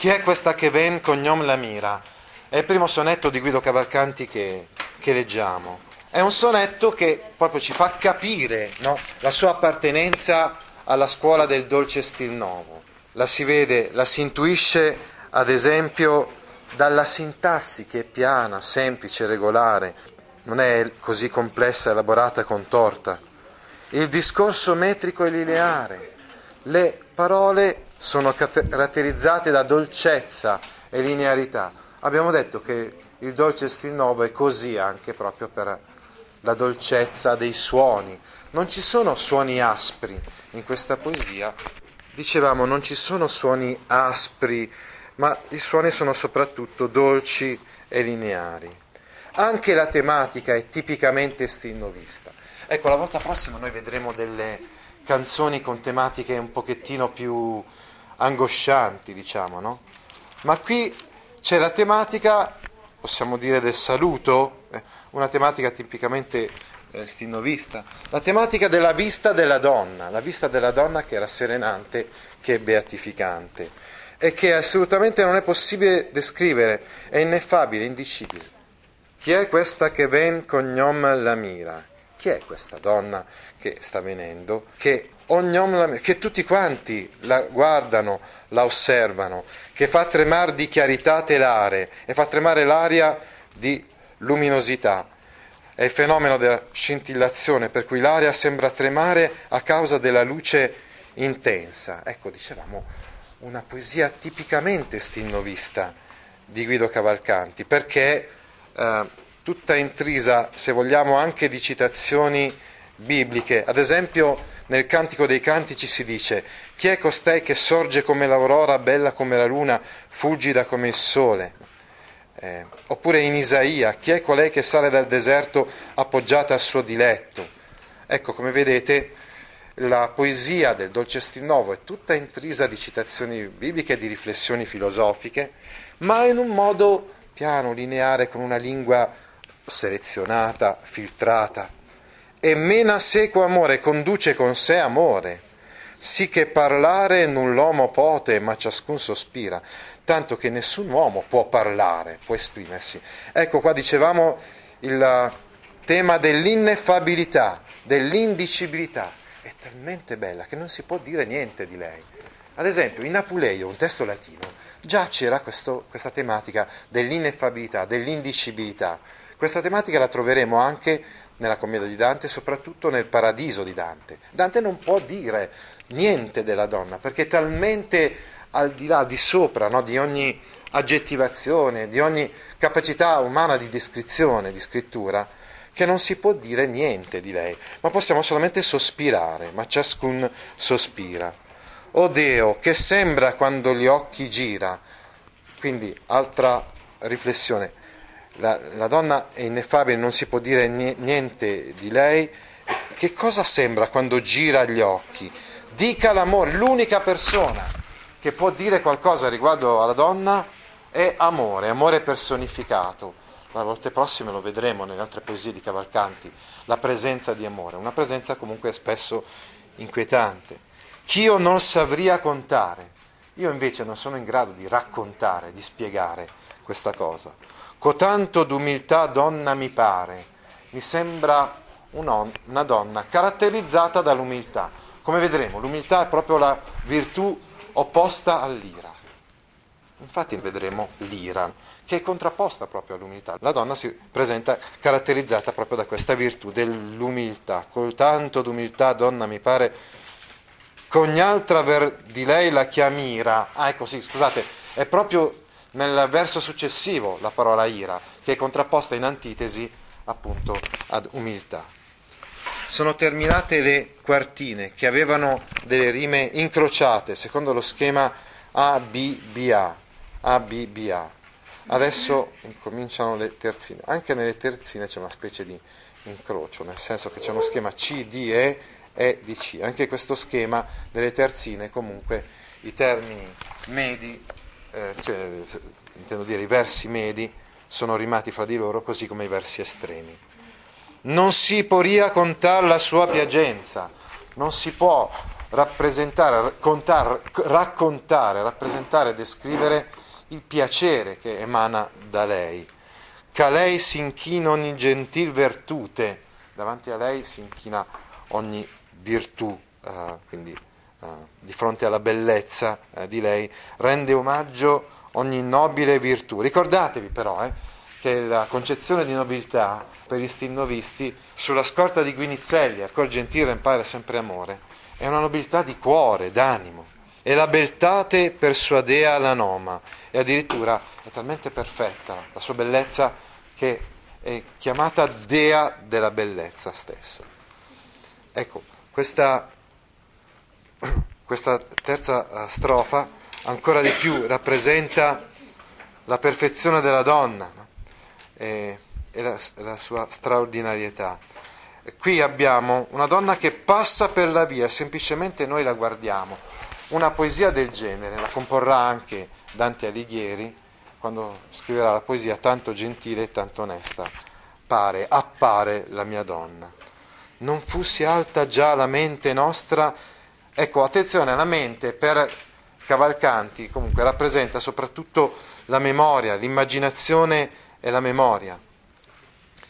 Chi è questa che ven cognom la mira? È il primo sonetto di Guido Cavalcanti che, che leggiamo. È un sonetto che proprio ci fa capire no, la sua appartenenza alla scuola del dolce stil nuovo. La si vede, la si intuisce ad esempio dalla sintassi che è piana, semplice, regolare, non è così complessa, elaborata e contorta. Il discorso metrico e lineare. Le parole sono caratterizzate da dolcezza e linearità. Abbiamo detto che il dolce stil nuovo è così anche proprio per la dolcezza dei suoni. Non ci sono suoni aspri in questa poesia. Dicevamo, non ci sono suoni aspri, ma i suoni sono soprattutto dolci e lineari. Anche la tematica è tipicamente stilnovista. Ecco, la volta prossima noi vedremo delle canzoni con tematiche un pochettino più angoscianti, diciamo, no? Ma qui c'è la tematica, possiamo dire, del saluto, eh, una tematica tipicamente eh, stilnovista, la tematica della vista della donna, la vista della donna che è rasserenante, che è beatificante e che assolutamente non è possibile descrivere, è ineffabile, indicibile. Chi è questa che ven cognom la mira? Chi è questa donna che sta venendo? Che, che tutti quanti la guardano, la osservano, che fa tremare di chiarità telare e fa tremare l'aria di luminosità. È il fenomeno della scintillazione per cui l'aria sembra tremare a causa della luce intensa. Ecco, dicevamo, una poesia tipicamente stilnovista di Guido Cavalcanti, perché eh, tutta intrisa, se vogliamo, anche di citazioni bibliche. Ad esempio, nel Cantico dei Cantici si dice: Chi è costei che sorge come l'aurora, bella come la luna, fulgida come il sole? Eh, oppure in Isaia: Chi è colei che sale dal deserto appoggiata al suo diletto? Ecco, come vedete, la poesia del Dolce Stil è tutta intrisa di citazioni bibliche e di riflessioni filosofiche, ma in un modo piano, lineare, con una lingua selezionata, filtrata. E mena sequo amore conduce con sé amore, sì che parlare null'uomo pote, ma ciascun sospira, tanto che nessun uomo può parlare, può esprimersi. Ecco qua dicevamo il tema dell'ineffabilità, dell'indicibilità. È talmente bella che non si può dire niente di lei. Ad esempio, in Apuleio, un testo latino, già c'era questo, questa tematica dell'ineffabilità, dell'indicibilità. Questa tematica la troveremo anche nella commedia di Dante, soprattutto nel paradiso di Dante. Dante non può dire niente della donna, perché è talmente al di là, di sopra, no, di ogni aggettivazione, di ogni capacità umana di descrizione, di scrittura, che non si può dire niente di lei, ma possiamo solamente sospirare, ma ciascun sospira. O Deo, che sembra quando gli occhi gira. Quindi, altra riflessione, la, la donna è ineffabile, non si può dire niente di lei. Che cosa sembra quando gira gli occhi? Dica l'amore, l'unica persona che può dire qualcosa riguardo alla donna è amore, amore personificato. La volte prossime lo vedremo nelle altre poesie di Cavalcanti, la presenza di amore, una presenza comunque spesso inquietante ch'io non savria contare. Io invece non sono in grado di raccontare, di spiegare questa cosa. Cotanto d'umiltà donna mi pare, mi sembra una donna caratterizzata dall'umiltà. Come vedremo, l'umiltà è proprio la virtù opposta all'ira. Infatti vedremo l'ira, che è contrapposta proprio all'umiltà. La donna si presenta caratterizzata proprio da questa virtù dell'umiltà. Col tanto d'umiltà, donna, mi pare, che ogni altra ver di lei la chiamira. Ah, ecco sì, scusate, è proprio nel verso successivo la parola ira, che è contrapposta in antitesi appunto ad umiltà. Sono terminate le quartine che avevano delle rime incrociate secondo lo schema A, B, B, A. Adesso incominciano le terzine. Anche nelle terzine c'è una specie di incrocio, nel senso che c'è uno schema C, D, E, E, D, C. Anche questo schema delle terzine, comunque, i termini medi, eh, cioè, intendo dire i versi medi, sono rimati fra di loro, così come i versi estremi. Non si poria contare la sua piagenza, non si può rappresentare, contare, raccontare, rappresentare, descrivere il piacere che emana da lei. Che a lei si inchina ogni gentil virtute, davanti a lei si inchina ogni virtù, eh, quindi di fronte alla bellezza eh, di lei, rende omaggio ogni nobile virtù. Ricordatevi però eh, che la concezione di nobiltà per gli stinnovisti, sulla scorta di Guinizelli, al col gentile impara sempre amore, è una nobiltà di cuore, d'animo. E la beltate persuadea la noma, e addirittura è talmente perfetta la sua bellezza che è chiamata dea della bellezza stessa. Ecco, questa, questa terza eh, strofa ancora di più rappresenta la perfezione della donna no? e, e la, la, sua straordinarietà. Qui abbiamo una donna che passa per la via, semplicemente noi la guardiamo. Una poesia del genere la comporrà anche Dante Alighieri quando scriverà la poesia tanto gentile e tanto onesta. Pare, appare la mia donna. Non fussi alta già la mente nostra. Ecco, attenzione, la mente per Cavalcanti comunque rappresenta soprattutto la memoria, l'immaginazione e la memoria.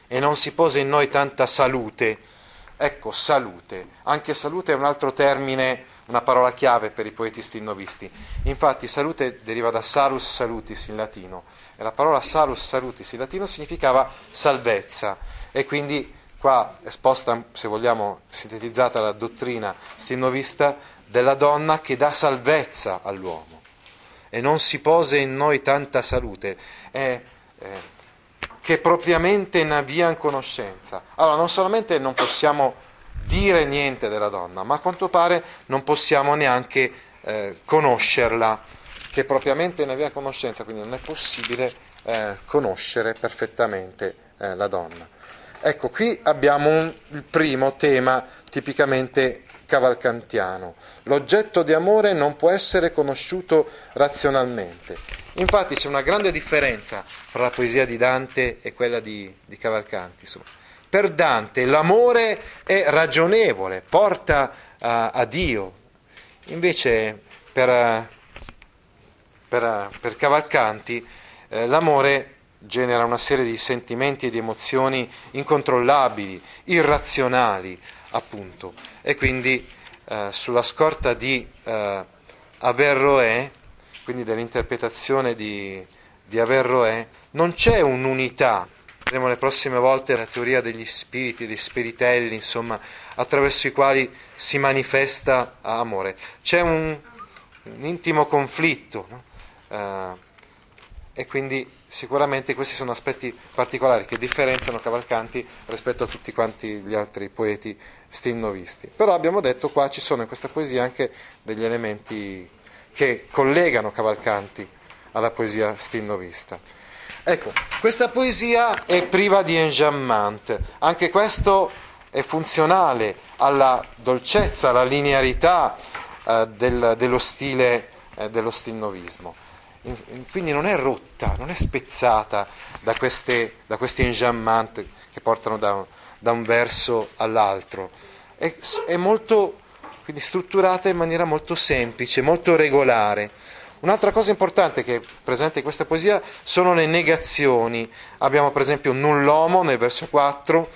E non si pose in noi tanta salute. Ecco, salute. Anche salute è un altro termine, una parola chiave per i poeti stinnovisti. Infatti salute deriva da salus salutis in latino e la parola salus salutis in latino significava salvezza e quindi qua esposta, se vogliamo, sintetizzata la dottrina stinnovista della donna che dà salvezza all'uomo e non si pose in noi tanta salute, è, eh, che propriamente ne avvian conoscenza. Allora, non solamente non possiamo dire niente della donna, ma a quanto pare non possiamo neanche eh, conoscerla, che propriamente ne avvia conoscenza, quindi non è possibile eh, conoscere perfettamente eh, la donna. Ecco, qui abbiamo un, il primo tema tipicamente cavalcantiano. L'oggetto di amore non può essere conosciuto razionalmente. Infatti c'è una grande differenza fra la poesia di Dante e quella di, di Cavalcanti. Insomma. Per Dante l'amore è ragionevole, porta a, a Dio. Invece per, per, per Cavalcanti eh, l'amore genera una serie di sentimenti e di emozioni incontrollabili, irrazionali, appunto e quindi eh, sulla scorta di eh, Averroè, quindi dell'interpretazione di, di Averroè, non c'è un'unità. Vedremo le prossime volte la teoria degli spiriti, dei spiritelli, insomma, attraverso i quali si manifesta amore. C'è un, un intimo conflitto no? eh, e quindi sicuramente questi sono aspetti particolari che differenziano Cavalcanti rispetto a tutti quanti gli altri poeti stinnovisti. Però abbiamo detto qua ci sono in questa poesia anche degli elementi che collegano Cavalcanti alla poesia stinnovista. Ecco, questa poesia è priva di enjambment, anche questo è funzionale alla dolcezza, alla linearità eh, del, dello stile eh, dello stinnovismo. In, in, quindi non è rotta, non è spezzata da, queste, da questi enjambment che portano da, da un verso all'altro. È, è molto quindi strutturata in maniera molto semplice, molto regolare. Un'altra cosa importante che è presente in questa poesia sono le negazioni. Abbiamo per esempio null'omo nel verso 4,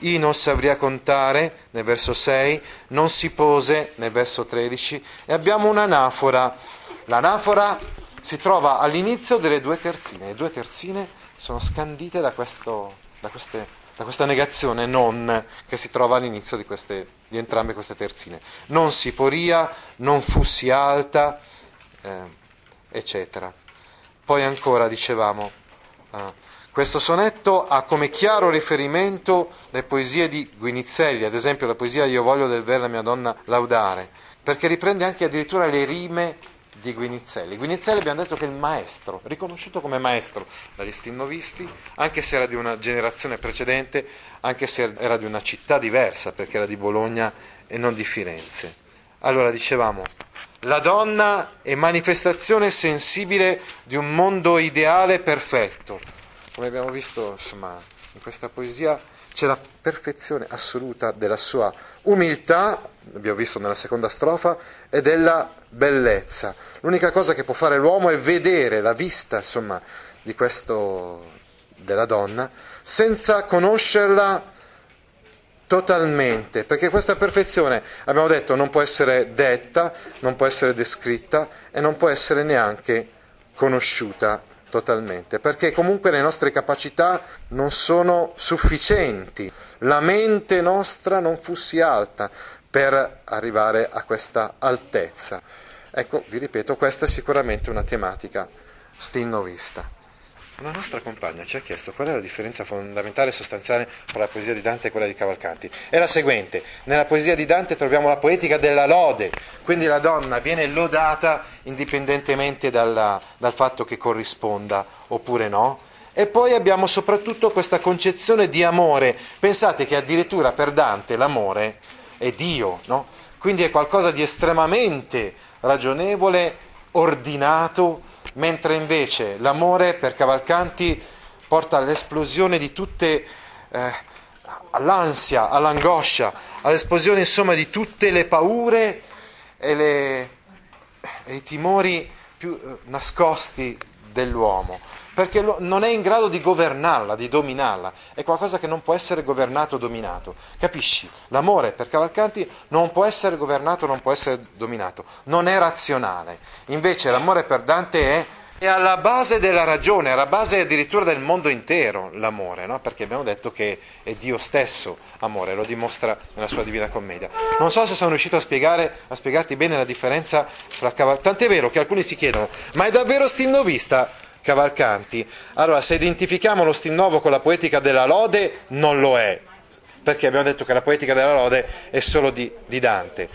i non sabria contare nel verso 6, non si pose nel verso 13 e abbiamo un'anafora. L'anafora si trova all'inizio delle due terzine. Le due terzine sono scandite da, questo, da queste da questa negazione non che si trova all'inizio di, queste, di entrambe queste terzine. Non si poria, non fussi alta, eh, eccetera. Poi ancora dicevamo, eh, questo sonetto ha come chiaro riferimento le poesie di Guinizelli, ad esempio la poesia Io voglio del ver la mia donna laudare, perché riprende anche addirittura le rime di Guinizelli. Guinizelli abbiamo detto che è il maestro, riconosciuto come maestro dagli stinnovisti, anche se era di una generazione precedente, anche se era di una città diversa, perché era di Bologna e non di Firenze. Allora dicevamo, la donna è manifestazione sensibile di un mondo ideale perfetto. Come abbiamo visto, insomma, in questa poesia c'è la perfezione assoluta della sua umiltà, abbiamo visto nella seconda strofa, e della bellezza. L'unica cosa che può fare l'uomo è vedere la vista, insomma, di questo, della donna, senza conoscerla totalmente, perché questa perfezione, abbiamo detto, non può essere detta, non può essere descritta e non può essere neanche conosciuta totalmente, perché comunque le nostre capacità non sono sufficienti, la mente nostra non fossi alta per arrivare a questa altezza. Ecco, vi ripeto, questa è sicuramente una tematica stinnovista. Una nostra compagna ci ha chiesto qual è la differenza fondamentale e sostanziale tra la poesia di Dante e quella di Cavalcanti. È la seguente: nella poesia di Dante troviamo la poetica della lode, quindi la donna viene lodata indipendentemente dalla, dal fatto che corrisponda oppure no. E poi abbiamo soprattutto questa concezione di amore. Pensate che addirittura per Dante l'amore è Dio, no? Quindi è qualcosa di estremamente ragionevole, ordinato mentre invece l'amore per Cavalcanti porta all'esplosione di tutte, eh, all'ansia, all'angoscia, all'esplosione insomma di tutte le paure e, le, e i timori più eh, nascosti dell'uomo perché non è in grado di governarla, di dominarla, è qualcosa che non può essere governato o dominato. Capisci? L'amore per Cavalcanti non può essere governato, non può essere dominato, non è razionale. Invece l'amore per Dante è, è alla base della ragione, alla base addirittura del mondo intero l'amore, no? perché abbiamo detto che è Dio stesso amore, lo dimostra nella sua Divina Commedia. Non so se sono riuscito a, spiegare, a spiegarti bene la differenza fra Cavalcanti, tant'è vero che alcuni si chiedono, ma è davvero stilnovista? Cavalcanti. Allora, se identifichiamo lo stil nuovo con la poetica della lode, non lo è, perché abbiamo detto che la poetica della lode è solo di, di Dante.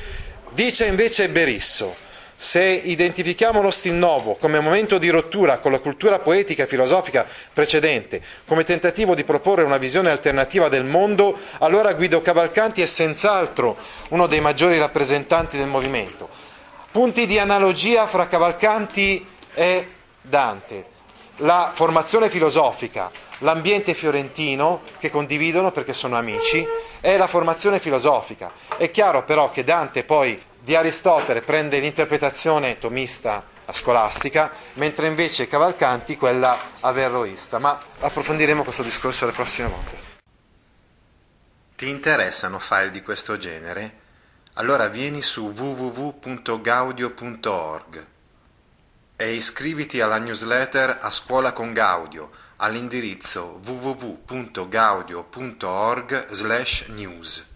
Dice invece Berisso, se identifichiamo lo stil nuovo come momento di rottura con la cultura poetica e filosofica precedente, come tentativo di proporre una visione alternativa del mondo, allora Guido Cavalcanti è senz'altro uno dei maggiori rappresentanti del movimento. Punti di analogia fra Cavalcanti e Dante la formazione filosofica, l'ambiente fiorentino che condividono perché sono amici e la formazione filosofica. È chiaro però che Dante poi di Aristotele prende l'interpretazione tomista scolastica, mentre invece Cavalcanti quella averroista, ma approfondiremo questo discorso le prossime volte. Ti interessano file di questo genere? Allora vieni su www.gaudio.org e iscriviti alla newsletter A Scuola con Gaudio all'indirizzo www.gaudio.org/news.